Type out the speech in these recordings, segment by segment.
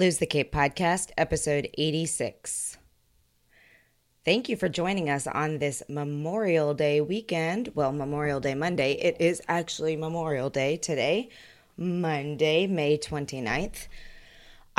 Lose the Cape podcast, episode 86. Thank you for joining us on this Memorial Day weekend. Well, Memorial Day Monday. It is actually Memorial Day today, Monday, May 29th.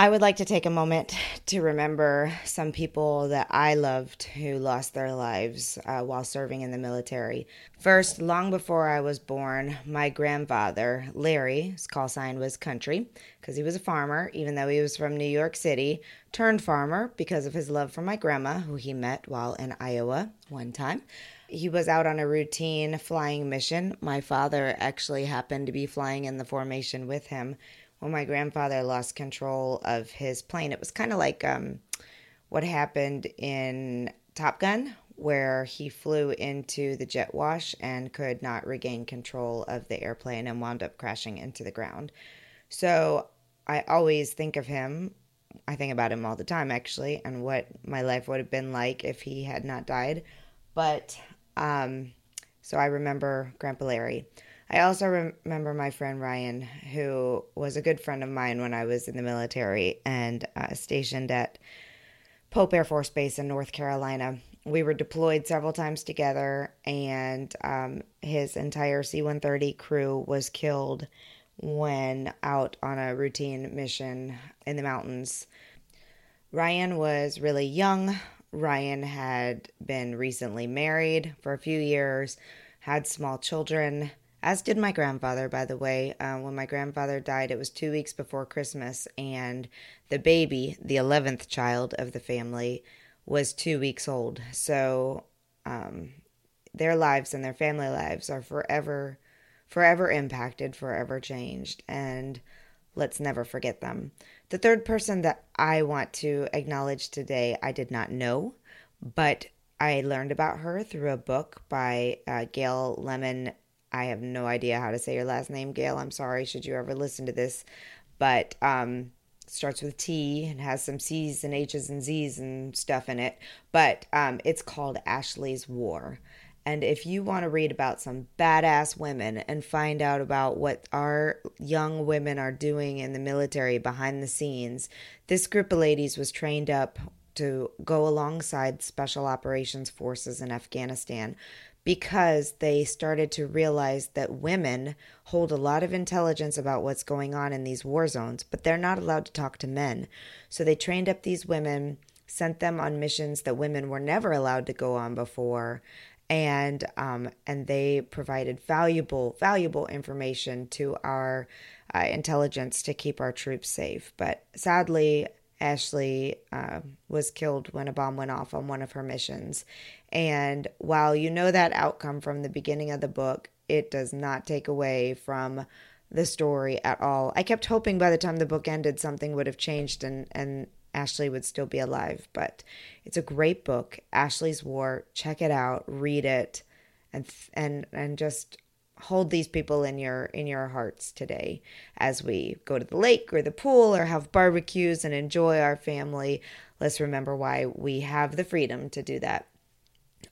I would like to take a moment to remember some people that I loved who lost their lives uh, while serving in the military. First, long before I was born, my grandfather, Larry, his call sign was Country, because he was a farmer, even though he was from New York City, turned farmer because of his love for my grandma, who he met while in Iowa one time he was out on a routine flying mission. My father actually happened to be flying in the formation with him when my grandfather lost control of his plane. It was kind of like um, what happened in Top Gun, where he flew into the jet wash and could not regain control of the airplane and wound up crashing into the ground. So I always think of him. I think about him all the time, actually, and what my life would have been like if he had not died. But um, so I remember Grandpa Larry. I also rem- remember my friend Ryan, who was a good friend of mine when I was in the military and uh, stationed at Pope Air Force Base in North Carolina. We were deployed several times together, and um, his entire C 130 crew was killed when out on a routine mission in the mountains. Ryan was really young. Ryan had been recently married for a few years, had small children as did my grandfather, by the way. Uh, when my grandfather died, it was two weeks before Christmas, and the baby, the 11th child of the family, was two weeks old. So um, their lives and their family lives are forever, forever impacted, forever changed. And let's never forget them. The third person that I want to acknowledge today, I did not know, but I learned about her through a book by uh, Gayle Lemmon I have no idea how to say your last name, Gail. I'm sorry, should you ever listen to this. But um, starts with T and has some C's and H's and Z's and stuff in it. But um, it's called Ashley's War. And if you want to read about some badass women and find out about what our young women are doing in the military behind the scenes, this group of ladies was trained up to go alongside special operations forces in Afghanistan because they started to realize that women hold a lot of intelligence about what's going on in these war zones, but they're not allowed to talk to men. So they trained up these women, sent them on missions that women were never allowed to go on before. And um, and they provided valuable valuable information to our uh, intelligence to keep our troops safe. But sadly, Ashley uh, was killed when a bomb went off on one of her missions. And while you know that outcome from the beginning of the book, it does not take away from the story at all. I kept hoping by the time the book ended, something would have changed and, and Ashley would still be alive. But it's a great book, Ashley's War. Check it out, read it, and and and just hold these people in your in your hearts today as we go to the lake or the pool or have barbecues and enjoy our family. Let's remember why we have the freedom to do that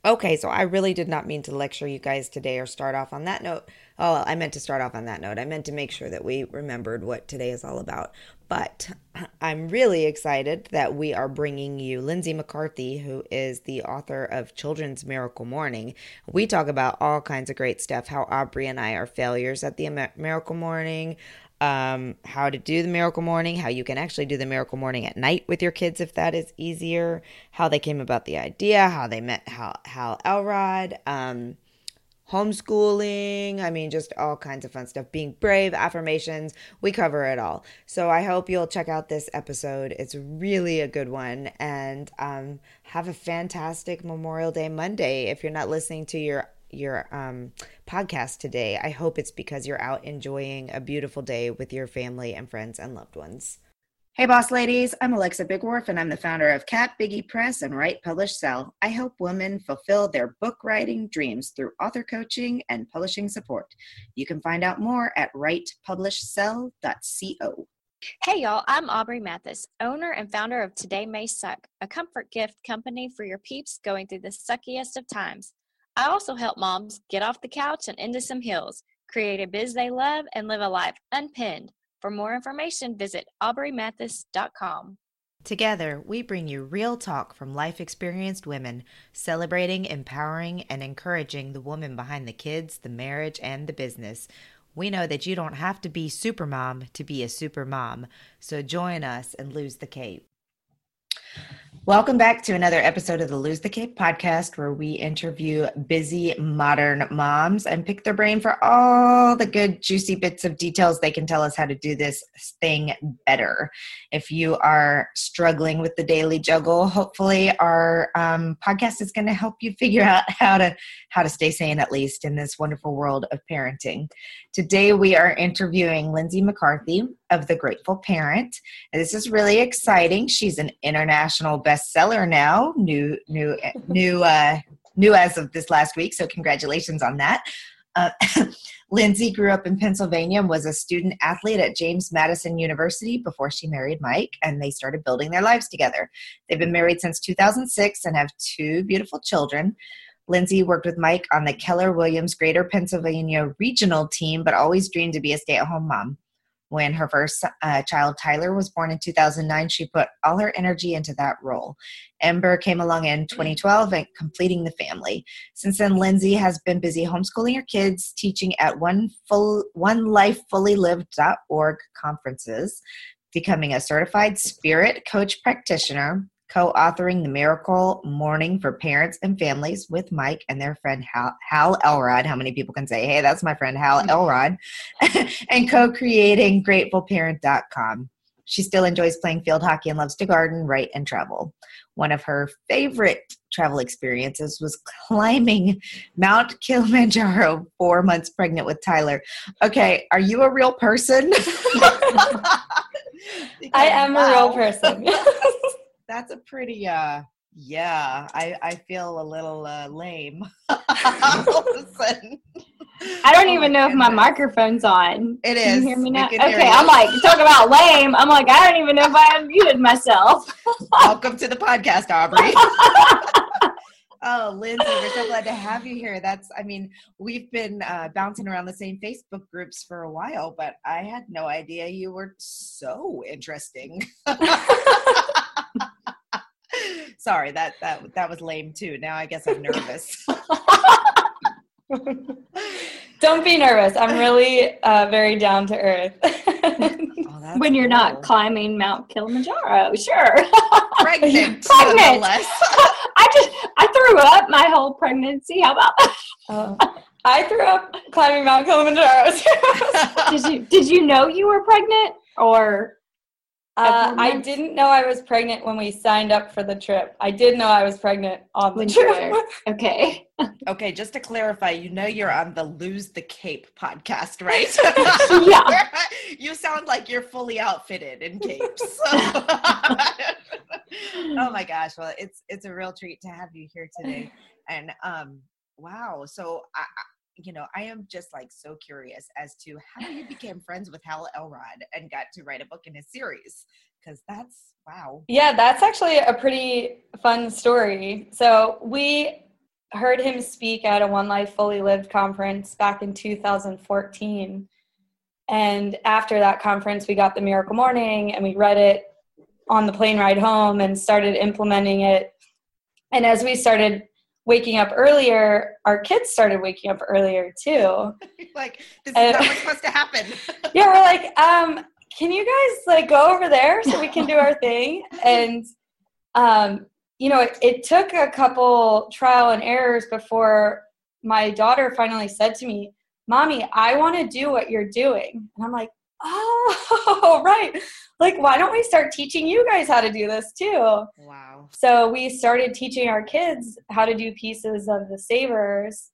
okay so i really did not mean to lecture you guys today or start off on that note. Oh i meant to start off on that note. I meant to make sure that we remembered what today is all about. But I'm really excited that we are bringing you Lindsay McCarthy, who is the author of Children's Miracle Morning. We talk about all kinds of great stuff how Aubrey and I are failures at the Miracle Morning, um, how to do the Miracle Morning, how you can actually do the Miracle Morning at night with your kids if that is easier, how they came about the idea, how they met Hal, Hal Elrod. Um, homeschooling. I mean, just all kinds of fun stuff. Being brave, affirmations, we cover it all. So I hope you'll check out this episode. It's really a good one. And um, have a fantastic Memorial Day Monday. If you're not listening to your your um, podcast today, I hope it's because you're out enjoying a beautiful day with your family and friends and loved ones. Hey, boss ladies. I'm Alexa Bigwarfe, and I'm the founder of Kat Biggie Press and Write, Publish, Sell. I help women fulfill their book writing dreams through author coaching and publishing support. You can find out more at writepublishsell.co. Hey, y'all. I'm Aubrey Mathis, owner and founder of Today May Suck, a comfort gift company for your peeps going through the suckiest of times. I also help moms get off the couch and into some hills, create a biz they love, and live a life unpinned For more information, visit aubreymathis.com. Together, we bring you real talk from life experienced women, celebrating, empowering, and encouraging the woman behind the kids, the marriage, and the business. We know that you don't have to be supermom to be a super mom, so join us and lose the cape. Welcome back to another episode of the Lose the Cape podcast, where we interview busy modern moms and pick their brain for all the good, juicy bits of details they can tell us how to do this thing better. If you are struggling with the daily juggle, hopefully our um, podcast is going to help you figure out how to how to stay sane at least in this wonderful world of parenting. Today we are interviewing Lindsay McCarthy of The Grateful Parent. And this is really exciting. She's an international bestseller now, new, new, new, uh, new as of this last week. So congratulations on that. Uh, Lindsay grew up in Pennsylvania and was a student athlete at James Madison University before she married Mike, and they started building their lives together. They've been married since 2006 and have two beautiful children. Lindsay worked with Mike on the Keller Williams Greater Pennsylvania regional team, but always dreamed to be a stay at home mom. When her first uh, child, Tyler, was born in 2009, she put all her energy into that role. Ember came along in 2012 and completing the family. Since then, Lindsay has been busy homeschooling her kids, teaching at one full one life fully lived.org conferences, becoming a certified spirit coach practitioner, co authoring The Miracle Morning for Parents and Families with Mike and their friend Hal, Hal Elrod. How many people can say, hey, that's my friend Hal mm-hmm. Elrod? and co creating GratefulParent.com. She still enjoys playing field hockey and loves to garden, write, and travel. One of her favorite travel experiences was climbing Mount Kilimanjaro four months pregnant with Tyler. Okay, are you a real person? I am wow. a real person that's a pretty uh yeah i i feel a little uh lame all of a sudden I don't oh even know goodness. if my microphone's on. It is. Can you hear me now? Okay, I'm like, talk about lame. I'm like, I don't even know if I unmuted myself. Welcome to the podcast, Aubrey. oh, Lindsay, we're so glad to have you here. That's, I mean, we've been uh, bouncing around the same Facebook groups for a while, but I had no idea you were so interesting. Sorry, that that that was lame too. Now I guess I'm nervous. Don't be nervous. I'm really uh, very down to earth. Oh, when you're cool. not climbing Mount Kilimanjaro, sure. Pregnant, pregnant. I just I threw up my whole pregnancy. How about that? Uh, I threw up climbing Mount Kilimanjaro. did you Did you know you were pregnant, or uh, I didn't know I was pregnant when we signed up for the trip. I did know I was pregnant on the when trip. okay. okay, just to clarify, you know you're on the Lose the Cape podcast, right? yeah. you sound like you're fully outfitted in capes. oh my gosh. Well, it's it's a real treat to have you here today. And um wow. So I, you know, I am just like so curious as to how you became friends with Hal Elrod and got to write a book in his series because that's wow. Yeah, that's actually a pretty fun story. So we heard him speak at a One Life Fully Lived conference back in 2014. And after that conference, we got the Miracle Morning and we read it on the plane ride home and started implementing it. And as we started waking up earlier, our kids started waking up earlier too. like, this is and, not what's supposed to happen. yeah, we're like, um, can you guys like go over there so we can do our thing? And um, you know, it, it took a couple trial and errors before my daughter finally said to me, Mommy, I want to do what you're doing. And I'm like, oh, right. Like, why don't we start teaching you guys how to do this too? Wow. So we started teaching our kids how to do pieces of the savers.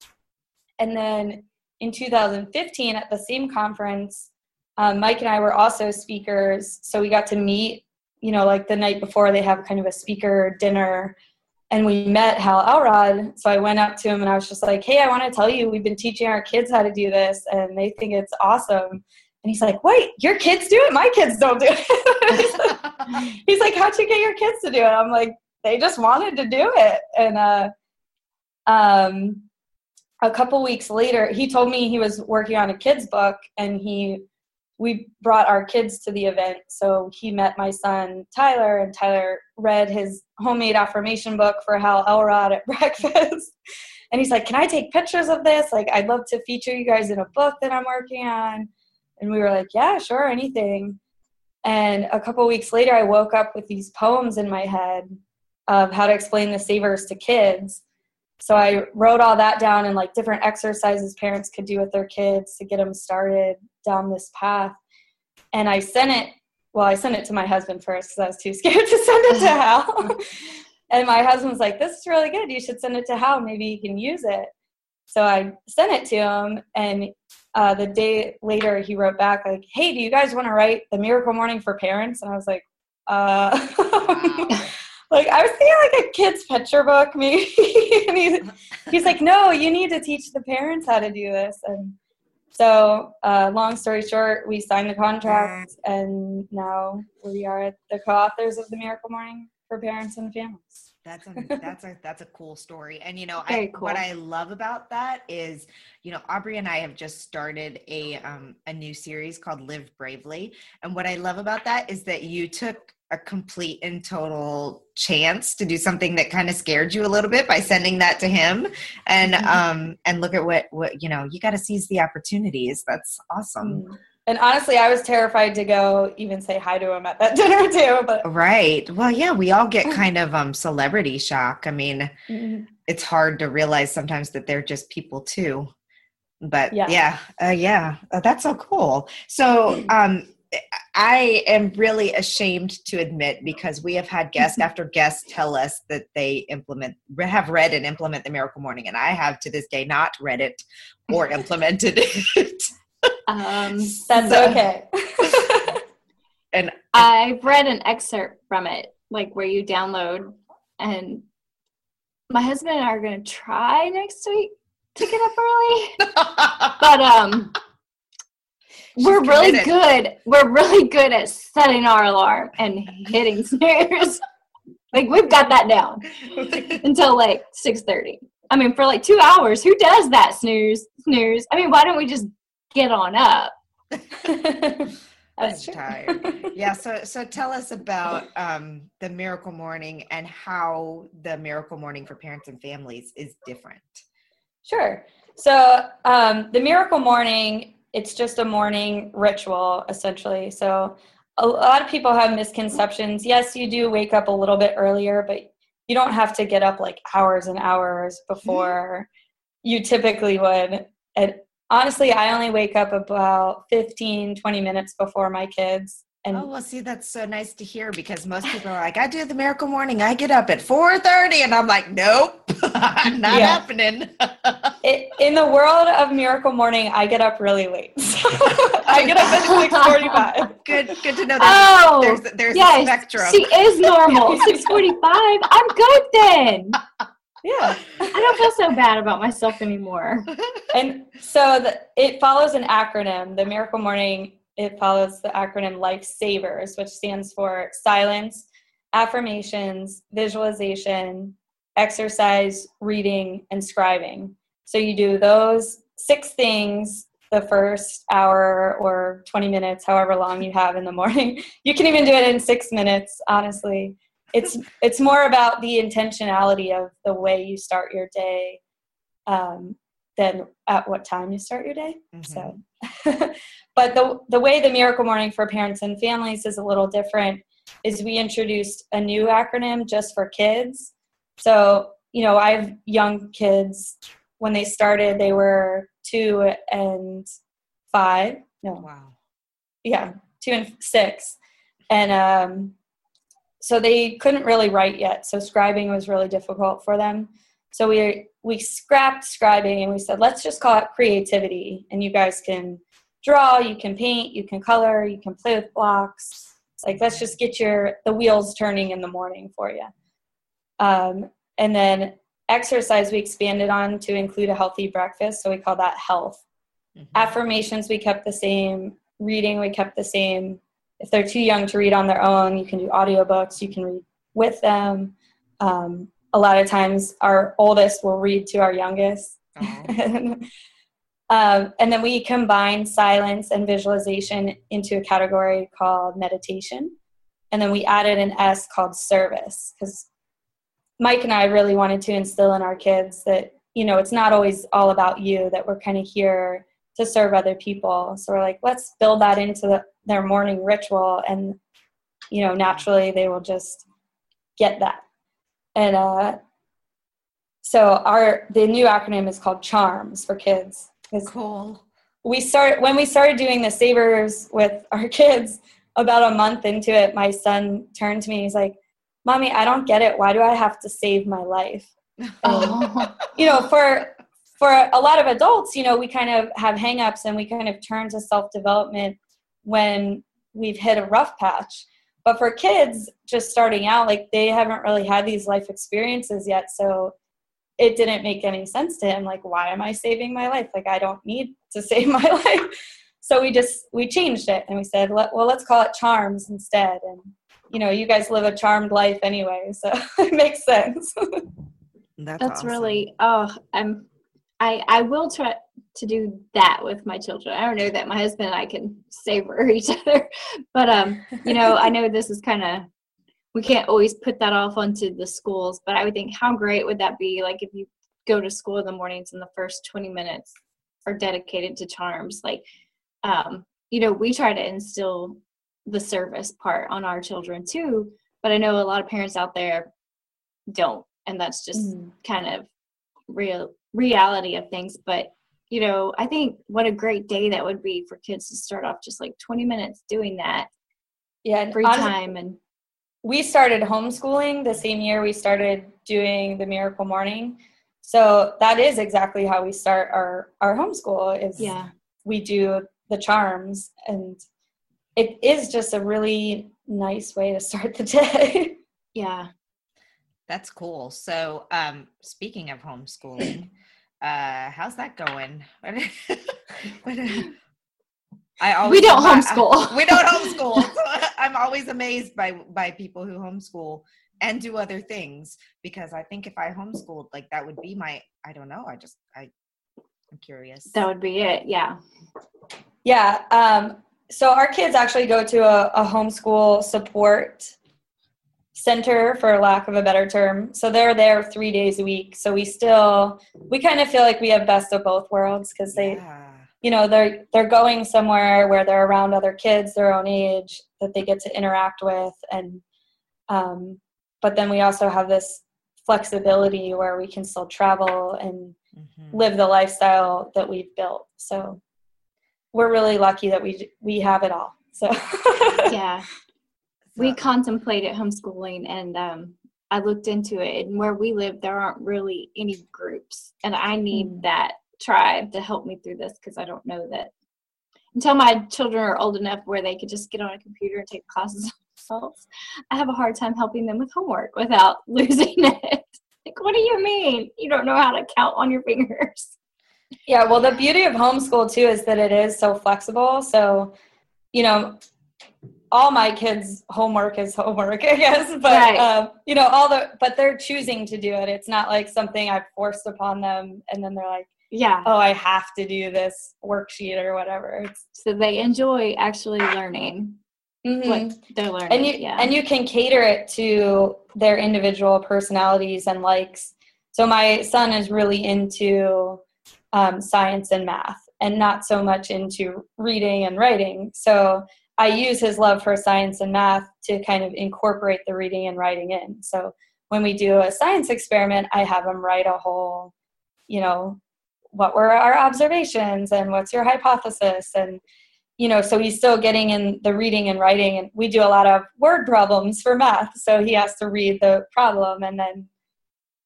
And then in 2015 at the same conference, um, Mike and I were also speakers. So we got to meet, you know, like the night before they have kind of a speaker dinner. And we met Hal Elrod. So I went up to him and I was just like, hey, I want to tell you, we've been teaching our kids how to do this and they think it's awesome. And he's like, wait, your kids do it? My kids don't do it. he's, like, how'd you get your kids to do it? I'm like, they just wanted to do it. And uh, um, a couple weeks later, he told me he was working on a kid's book and he we brought our kids to the event. So he met my son Tyler, and Tyler read his homemade affirmation book for Hal Elrod at breakfast. and he's like, Can I take pictures of this? Like, I'd love to feature you guys in a book that I'm working on. And we were like, Yeah, sure, anything. And a couple weeks later, I woke up with these poems in my head of how to explain the savers to kids. So I wrote all that down and like different exercises parents could do with their kids to get them started down this path. And I sent it, well, I sent it to my husband first because I was too scared to send it to Hal. and my husband was like, This is really good. You should send it to Hal. Maybe he can use it. So I sent it to him. And uh, the day later, he wrote back, like, Hey, do you guys want to write The Miracle Morning for Parents? And I was like, uh, like I was thinking like a kid's picture book, maybe. and he's, he's like, no, you need to teach the parents how to do this. And so, uh, long story short, we signed the contract, and now we are the co-authors of the Miracle Morning for Parents and Families. That's a that's a that's a cool story. And you know, I, cool. what I love about that is, you know, Aubrey and I have just started a um, a new series called Live Bravely. And what I love about that is that you took a complete and total chance to do something that kind of scared you a little bit by sending that to him and mm-hmm. um and look at what what you know you got to seize the opportunities that's awesome mm. And honestly i was terrified to go even say hi to him at that dinner too but right. Well yeah we all get kind of um celebrity shock. I mean mm-hmm. it's hard to realize sometimes that they're just people too. But yeah. yeah uh, yeah uh, that's so cool. So um I am really ashamed to admit because we have had guest after guest tell us that they implement have read and implement the miracle morning and I have to this day not read it or implemented it. Um, that's so, okay. and I've read an excerpt from it, like where you download and my husband and I are going to try next week to get up early. but um we're really good. We're really good at setting our alarm and hitting snooze. like we've got that down until like six thirty. I mean, for like two hours, who does that snooze? Snooze. I mean, why don't we just get on up? That's tired. yeah. So, so tell us about um, the Miracle Morning and how the Miracle Morning for parents and families is different. Sure. So, um, the Miracle Morning it's just a morning ritual essentially. So a lot of people have misconceptions. Yes, you do wake up a little bit earlier, but you don't have to get up like hours and hours before you typically would. And honestly, I only wake up about 15, 20 minutes before my kids. And oh well, see, that's so nice to hear because most people are like, I do the miracle morning. I get up at four thirty, and I'm like, nope, not happening. it, in the world of miracle morning, I get up really late. So I get up at six forty-five. Good, good to know. There's, oh, there's, there's yes, a spectrum. She is normal. six forty-five. I'm good then. Yeah, I don't feel so bad about myself anymore. And so the, it follows an acronym. The Miracle Morning it follows the acronym Life Savers, which stands for silence, affirmations, visualization, exercise, reading, and scribing. So you do those six things the first hour or 20 minutes, however long you have in the morning. You can even do it in six minutes, honestly. It's it's more about the intentionality of the way you start your day um, than at what time you start your day. Mm-hmm. So, but the the way the Miracle Morning for parents and families is a little different. Is we introduced a new acronym just for kids. So you know, I have young kids. When they started, they were two and five. No, wow, yeah, two and six, and um, so they couldn't really write yet. So scribing was really difficult for them. So we we scrapped scribing and we said let's just call it creativity, and you guys can draw, you can paint, you can color, you can play with blocks. Like let's just get your the wheels turning in the morning for you. Um, and then exercise we expanded on to include a healthy breakfast, so we call that health. Mm-hmm. Affirmations we kept the same. Reading we kept the same. If they're too young to read on their own, you can do audiobooks. You can read with them. Um, a lot of times our oldest will read to our youngest. Oh. Um, and then we combine silence and visualization into a category called meditation. And then we added an S called service because Mike and I really wanted to instill in our kids that, you know, it's not always all about you, that we're kind of here to serve other people. So we're like, let's build that into the, their morning ritual. And, you know, naturally they will just get that. And uh, so our the new acronym is called CHARMS for kids. Cool. We start when we started doing the savers with our kids. About a month into it, my son turned to me. He's like, "Mommy, I don't get it. Why do I have to save my life?" Oh. you know, for for a lot of adults, you know, we kind of have hangups and we kind of turn to self development when we've hit a rough patch. But for kids just starting out, like they haven't really had these life experiences yet. So it didn't make any sense to him. Like, why am I saving my life? Like, I don't need to save my life. So we just, we changed it and we said, well, let's call it charms instead. And, you know, you guys live a charmed life anyway. So it makes sense. That's, That's awesome. really oh I'm I I will try to do that with my children. I don't know that my husband and I can savor each other, but um, you know, I know this is kind of we can't always put that off onto the schools, but I would think how great would that be? Like if you go to school in the mornings and the first twenty minutes are dedicated to charms, like um, you know, we try to instill the service part on our children too, but I know a lot of parents out there don't, and that's just Mm. kind of real reality of things but you know i think what a great day that would be for kids to start off just like 20 minutes doing that yeah. and free honestly, time and we started homeschooling the same year we started doing the miracle morning. So that is exactly how we start our our homeschool is yeah. we do the charms and it is just a really nice way to start the day. Yeah That's cool. So, um, speaking of homeschooling, uh, how's that going? What- I always we don't I- homeschool. we don't homeschool. I'm always amazed by by people who homeschool and do other things because I think if I homeschooled, like that would be my. I don't know. I just I. I'm curious. that would be it yeah yeah um, so our kids actually go to a, a homeschool support center for lack of a better term. So they're there three days a week. So we still we kind of feel like we have best of both worlds because they Yeah. you know they're they're going somewhere where they're around other kids their own age that they get to interact with and um, but then we also have this flexibility where we can still travel and Mhm. live the lifestyle that we've built. So we're really lucky that we we have it all. So yeah we contemplated homeschooling and um i looked into it and where we live there aren't really any groups and i need Mm. that tribe to help me through this because i don't know that until my children are old enough where they could just get on a computer and take classes themselves i have a hard time helping them with homework without losing it like what do you mean you don't know how to count on your fingers Yeah, well, the beauty of homeschool too is that it is so flexible. So, you know, all my kids' homework is homework, I guess. But Right. um, you know, all the but they're choosing to do it. It's not like something I've forced upon them, and then they're like, yeah "Oh, I have to do this worksheet or whatever." So they enjoy actually learning Mhm. what they're learning and you yeah and you can cater it to their individual personalities and likes so my son is really into um, science and math and not so much into reading and writing so i use his love for science and math to kind of incorporate the reading and writing in so when we do a science experiment i have him write a whole you know what were our observations and what's your hypothesis and you know, so he's still getting in the reading and writing, and we do a lot of word problems for math. So he has to read the problem and then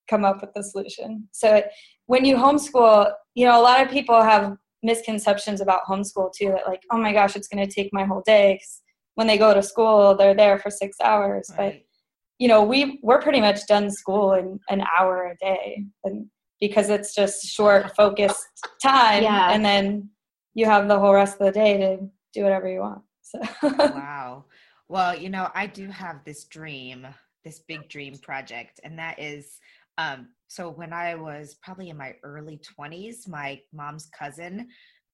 come up with the solution. So when you homeschool, you know, a lot of people have misconceptions about homeschool too. That like, oh my gosh, it's going to take my whole day. 'cause when they go to school, they're there for six hours. But you know, we we're pretty much done school in an hour a day, and because it's just short, focused time, Yeah. and then you have the whole rest of the day to do whatever you want. So wow. Well, you know, I do have this dream, this big dream project, and that is Um, so when I was probably in my early 20s, my mom's cousin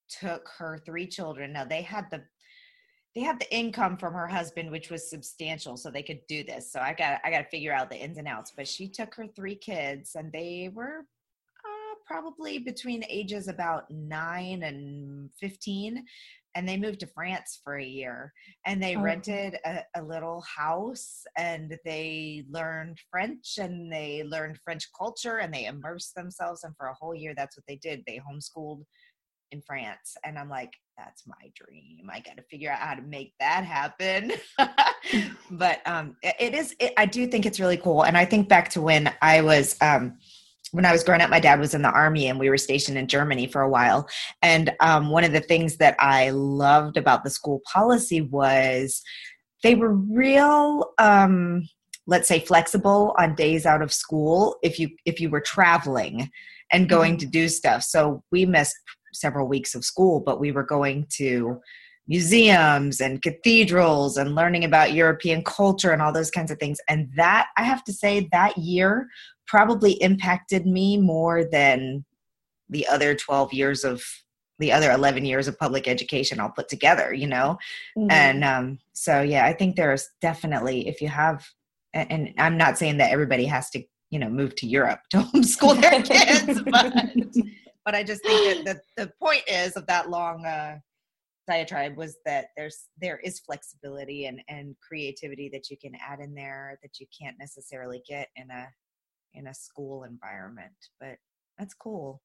took her three children. Now they had the they had the income from her husband, which was substantial, so they could do this. So I got I got to figure out the ins and outs. But she took her three kids, and they were probably between ages about nine and fifteen, and they moved to France for a year and they oh. rented a, a, little house and they learned French and they learned French culture and they immersed themselves. And for a whole year, that's what they did. They homeschooled in France. And I'm like, that's my dream. I got to figure out how to make that happen. but um, it, it is, it, I do think it's really cool. And I think back to when I was, um, when I was growing up, my dad was in the army and we were stationed in Germany for a while. And um, one of the things that I loved about the school policy was they were real, um, let's say, flexible on days out of school if you if you were traveling and going mm-hmm. to do stuff. So we missed several weeks of school, but we were going to museums and cathedrals and learning about European culture and all those kinds of things. And that, I have to say, that year probably impacted me more than the other 12 years of the other 11 years of public education all put together you know mm-hmm. and um, so yeah i think there's definitely if you have and i'm not saying that everybody has to you know move to europe to homeschool their kids but but i just think that the, the point is of that long uh, diatribe was that there's there is flexibility and and creativity that you can add in there that you can't necessarily get in a in a school environment but that's cool.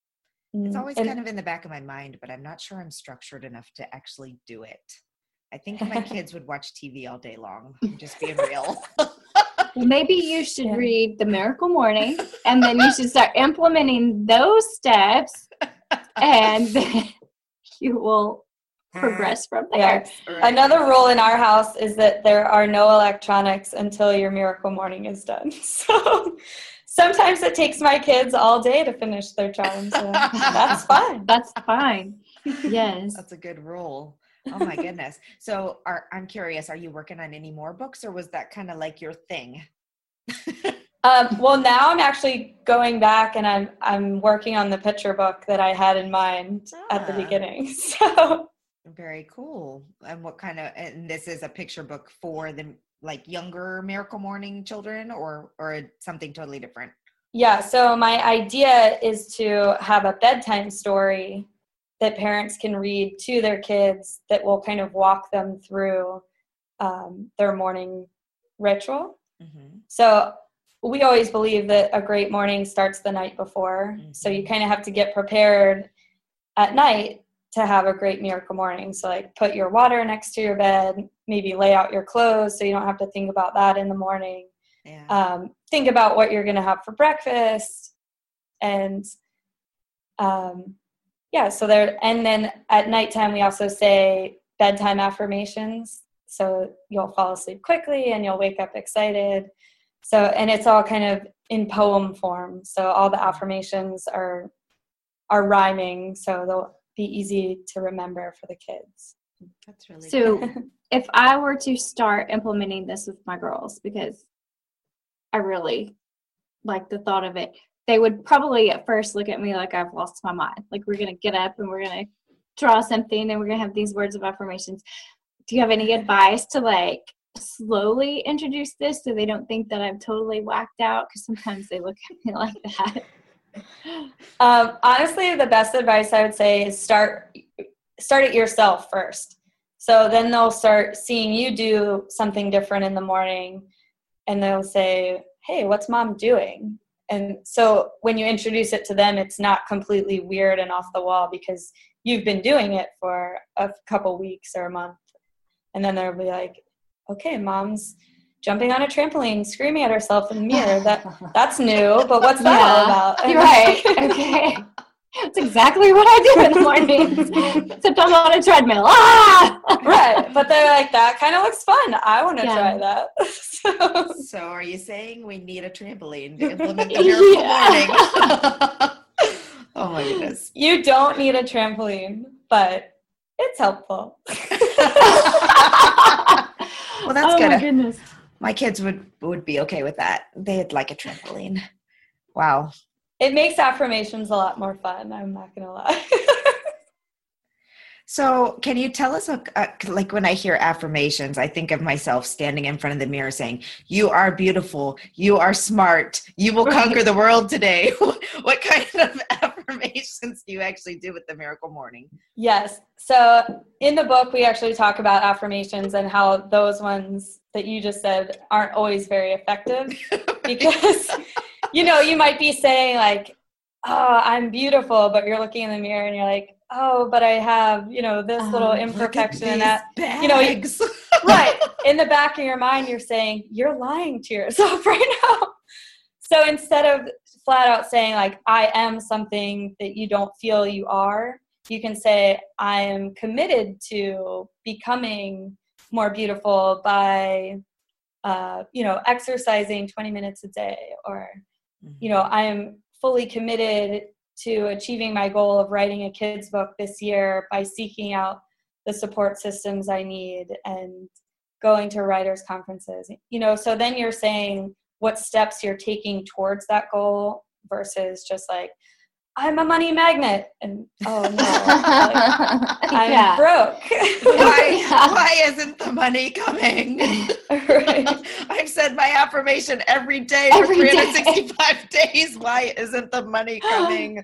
It's mm, always and, kind of in the back of my mind but i'm not sure i'm structured enough to actually do it. I think my kids would watch tv all day long just being real. Maybe you should yeah. read the miracle morning and then you should start implementing those steps and you will progress from there. Right. Another rule in our house is that there are no electronics until your miracle morning is done. So sometimes it takes my kids all day to finish their charms. So that's fine. That's fine. Yes. That's a good rule. Oh my goodness. So are I'm curious, are you working on any more books or was that kind of like your thing? um, well now I'm actually going back and I'm I'm working on the picture book that I had in mind ah. at the ah. beginning. So very cool. And what kind of and this is a picture book for the like younger miracle morning children or or something totally different yeah so my idea is to have a bedtime story that parents can read to their kids that will kind of walk them through um, their morning ritual mm-hmm. so we always believe that a great morning starts the night before mm-hmm. so you kind of have to get prepared at night to have a great miracle morning. So, like, put your water next to your bed, maybe lay out your clothes so you don't have to think about that in the morning. Yeah. Um, think about what you're going to have for breakfast. And um, yeah, so there, and then at nighttime, we also say bedtime affirmations. So you'll fall asleep quickly and you'll wake up excited. So, and it's all kind of in poem form. So all the affirmations are are rhyming. So they'll be easy to remember for the kids. That's really so. if I were to start implementing this with my girls, because I really like the thought of it, they would probably at first look at me like I've lost my mind. Like we're gonna get up and we're gonna draw something and we're gonna have these words of affirmations. Do you have any advice to like slowly introduce this so they don't think that I'm totally whacked out? Because sometimes they look at me like that. Um, honestly, the best advice I would say is start start it yourself first. So then they'll start seeing you do something different in the morning, and they'll say, "Hey, what's mom doing?" And so when you introduce it to them, it's not completely weird and off the wall because you've been doing it for a couple weeks or a month, and then they'll be like, "Okay, mom's." Jumping on a trampoline, screaming at herself in the mirror. That that's new, but what's that yeah, all about? You're right. Okay. That's exactly what I do in the mornings. Except I'm on a treadmill. Ah! right. But they're like, that kind of looks fun. I want to yeah. try that. so. so, are you saying we need a trampoline to implement the miracle morning? oh my goodness. You don't need a trampoline, but it's helpful. well, that's oh good. My goodness my kids would would be okay with that. They'd like a trampoline. Wow. It makes affirmations a lot more fun. I'm not to lie. So, can you tell us, like, when I hear affirmations, I think of myself standing in front of the mirror saying, You are beautiful, you are smart, you will right. conquer the world today. what kind of affirmations do you actually do with the Miracle Morning? Yes. So, in the book, we actually talk about affirmations and how those ones that you just said aren't always very effective because, you know, you might be saying, like, Oh, I'm beautiful, but you're looking in the mirror and you're like, oh, but I have, you know, this little oh, imperfection that, bags. you know, right in the back of your mind, you're saying you're lying to yourself right now. So instead of flat out saying like I am something that you don't feel you are, you can say I am committed to becoming more beautiful by, uh, you know, exercising 20 minutes a day, or, you know, mm-hmm. I am fully committed to achieving my goal of writing a kids book this year by seeking out the support systems I need and going to writers conferences. You know, so then you're saying what steps you're taking towards that goal versus just like I'm a money magnet and oh no like, I'm yeah. broke. why why isn't the money coming? right. I've said my affirmation every day every for 365 day. days. Why isn't the money coming?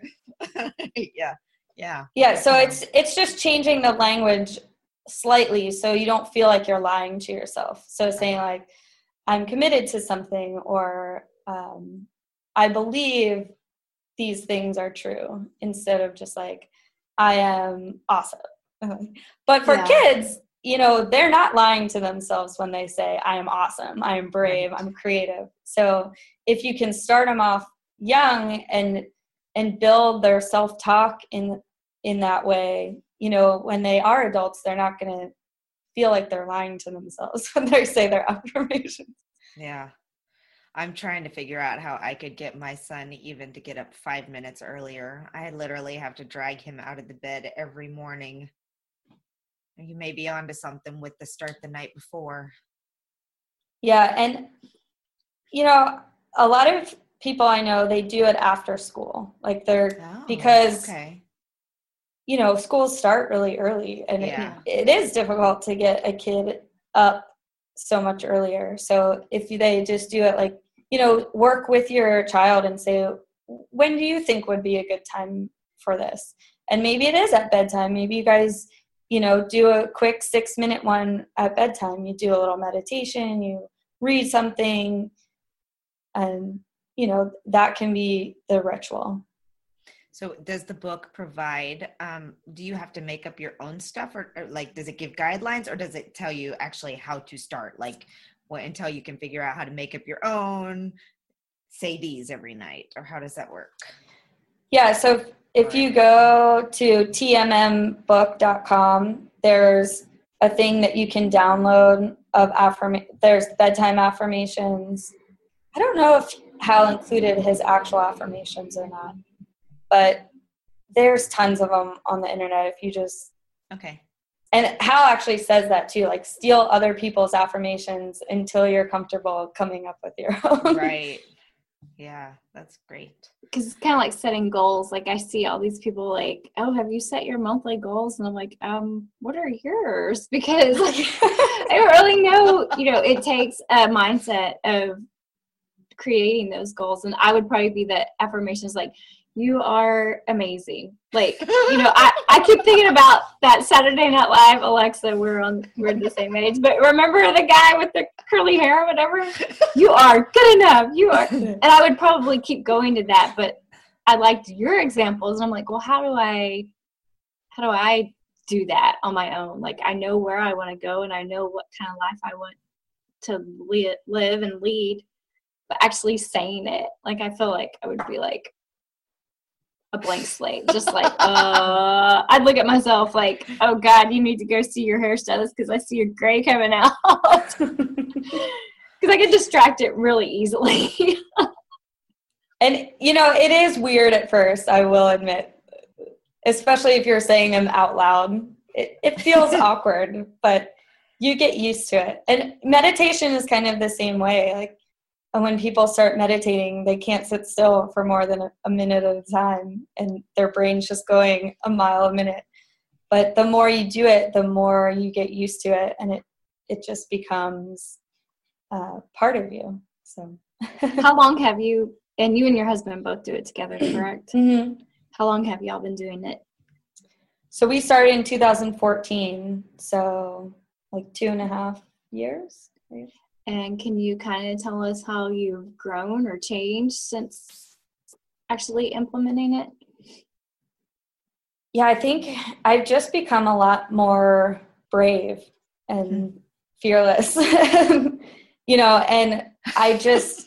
yeah. Yeah. Yeah, so it's it's just changing the language slightly so you don't feel like you're lying to yourself. So saying like I'm committed to something or um, I believe these things are true instead of just like i am awesome. But for yeah. kids you know they're not lying to themselves when they say i am awesome i am brave i'm creative. So if you can start them off young and and build their self-talk in in that way you know when they are adults they're not going to feel like they're lying to themselves when they say their affirmations. Yeah I'm trying to figure out how I could get my son even to get up five minutes earlier. I literally have to drag him out of the bed every morning. You may be onto something with the start the night before. Yeah, and you know, a lot of people I know they do it after school. Like they're oh, because okay. you know, schools start really early and yeah. it, it is difficult to get a kid up so much earlier. So if they just do it like you know work with your child and say when do you think would be a good time for this? And maybe it is at bedtime. Maybe you guys you know do a quick six minute one at bedtime. You do a little meditation you read something and you know that can be the ritual. So does the book provide um, do you have to make up your own stuff or, or, like does it give guidelines or does it tell you actually how to start? Like until you can figure out how to make up your own say these every night or how does that work? Yeah so if you go to tmmbook.com there's a thing that you can download of affirm there's bedtime affirmations. I don't know if hal included his actual affirmations or not but there's tons of them on the internet if you just okay and Hal actually says that too, like steal other people's affirmations until you're comfortable coming up with your own. Right. Yeah, that's great. Because it's kind of like setting goals. Like I see all these people like, oh, have you set your monthly goals? And I'm like, um, what are yours? Because like, I don't really know. You know, it takes a mindset of creating those goals, and I would probably be the affirmations like, you are amazing. Like, you know, I, I keep thinking about that Saturday Night Live, Alexa, we're on we're the same age. But remember the guy with the curly hair or whatever? You are good enough. You are and I would probably keep going to that, but I liked your examples and I'm like, well how do I how do I do that on my own? Like I know where I want to go and I know what kind of life I want to live and lead, but actually saying it, like I feel like I would be like, a blank slate. Just like, uh, I'd look at myself like, oh God, you need to go see your hairstylist because I see your gray coming out. Because I get distracted really easily. and, you know, it is weird at first, I will admit, especially if you're saying them out loud. It, it feels awkward, but you get used to it. And meditation is kind of the same way. Like, when people start meditating, they can't sit still for more than a minute at a time, and their brain's just going a mile a minute. But the more you do it, the more you get used to it, and it it just becomes uh, part of you. So, how long have you and you and your husband both do it together, correct? mm-hmm. How long have y'all been doing it? So we started in 2014, so like two and a half years. And can you kind of tell us how you've grown or changed since actually implementing it? Yeah, I think I've just become a lot more brave and mm-hmm. fearless. you know, and I just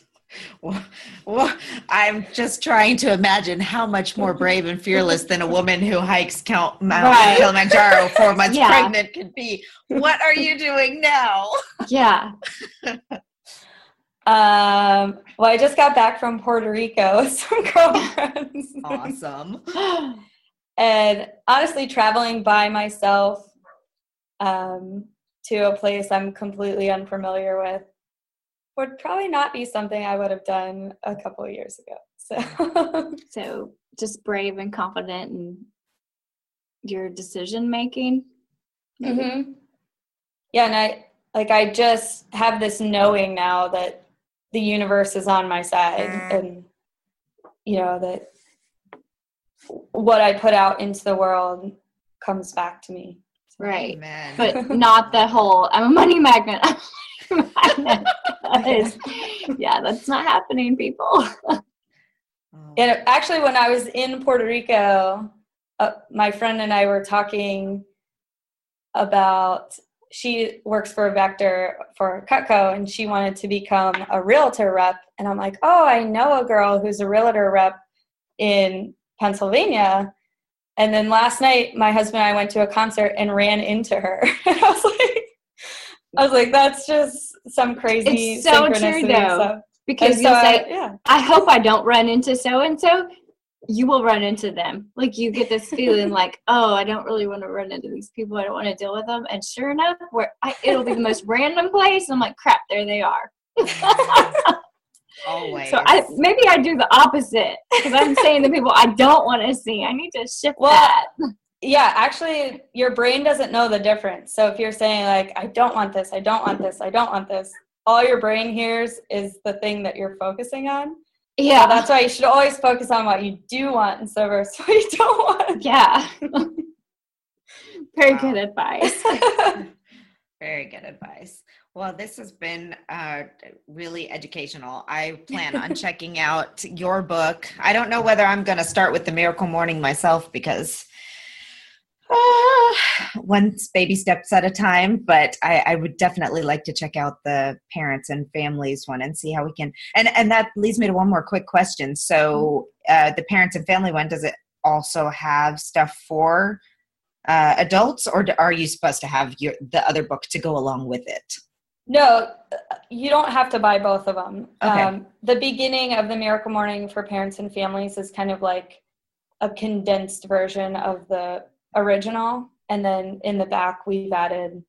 well, well, I'm just trying to imagine how much more brave and fearless than a woman who hikes Count Mount right. Kilimanjaro four months yeah. pregnant could be. What are you doing now? Yeah. um. Well, I just got back from Puerto Rico some girlfriends. awesome. and honestly, traveling by myself um, to a place I'm completely unfamiliar with would probably not be something I would have done a couple of years ago. So, so just brave and confident in your decision making. Mm-hmm. Yeah, and I like I just have this knowing now that the universe is on my side, and you know that what I put out into the world comes back to me. Right, Amen. but not the whole "I'm a money magnet." yeah, that's not happening, people. Oh. and actually, when I was in Puerto Rico, uh, my friend and I were talking about she works for a vector for Cutco and she wanted to become a realtor rep. And I'm like, oh, I know a girl who's a realtor rep in Pennsylvania. And then last night, my husband and I went to a concert and ran into her. and I was like, I was like, that's just some crazy. It's so true though, so, because you'll so say, I, yeah. "I hope I don't run into so and so." You will run into them. Like you get this feeling, like, "Oh, I don't really want to run into these people. I don't want to deal with them." And sure enough, where I, it'll be the most random place. I'm like, "Crap, there they are." Always. So I maybe I do the opposite because I'm saying the people I don't want to see. I need to shift well, that yeah actually your brain doesn't know the difference. So if you're saying like i don't want this i don't want this i don't want this all your brain hears is the thing that you're focusing on. Yeah. so that's why you should always focus on what you do want instead of what you don't want. Yeah. Very good advice. Very good advice. Well, this has been uh, really educational. I plan on checking out your book. I don't know whether I'm going to start with the Miracle Morning myself because uh, one baby steps at a time, but I, I, would definitely like to check out the parents and families one and see how we can. And and that leads me to one more quick question. So, uh, the parents and family one does it also have stuff for uh, adults, or are you supposed to have your the other book to go along with it? No, you don't have to buy both of them. Okay. Um, the beginning of the Miracle Morning for Parents and Families is kind of like a condensed version of the original and then in the back we've added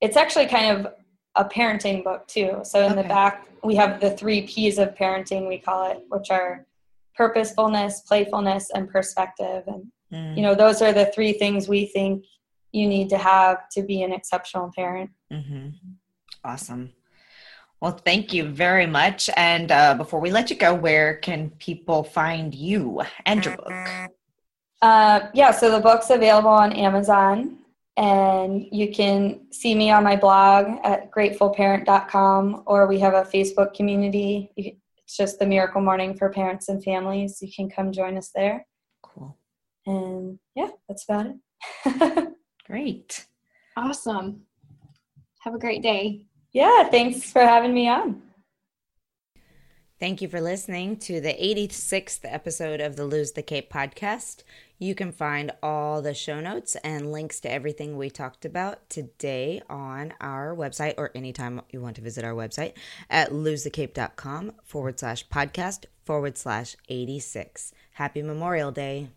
it's actually kind of a parenting book too so in okay. the back we have the three p's of parenting we call it which are purposefulness playfulness and perspective and mm. you know those are the three things we think you need to have to be an exceptional parent mm-hmm. awesome well thank you very much and uh, before we let you go where can people find you and your book uh, yeah, so the book's available on Amazon, and you can see me on my blog at gratefulparent.com, or we have a Facebook community. It's just the Miracle Morning for Parents and Families. You can come join us there. Cool. And yeah, that's about it. Great. Awesome. Have a great day. Yeah, thanks for having me on. Thank you for listening to the 86th episode of the Lose the Cape podcast. You can find all the show notes and links to everything we talked about today on our website or anytime you want to visit our website at losethecape.com forward slash podcast forward slash 86. Happy Memorial Day.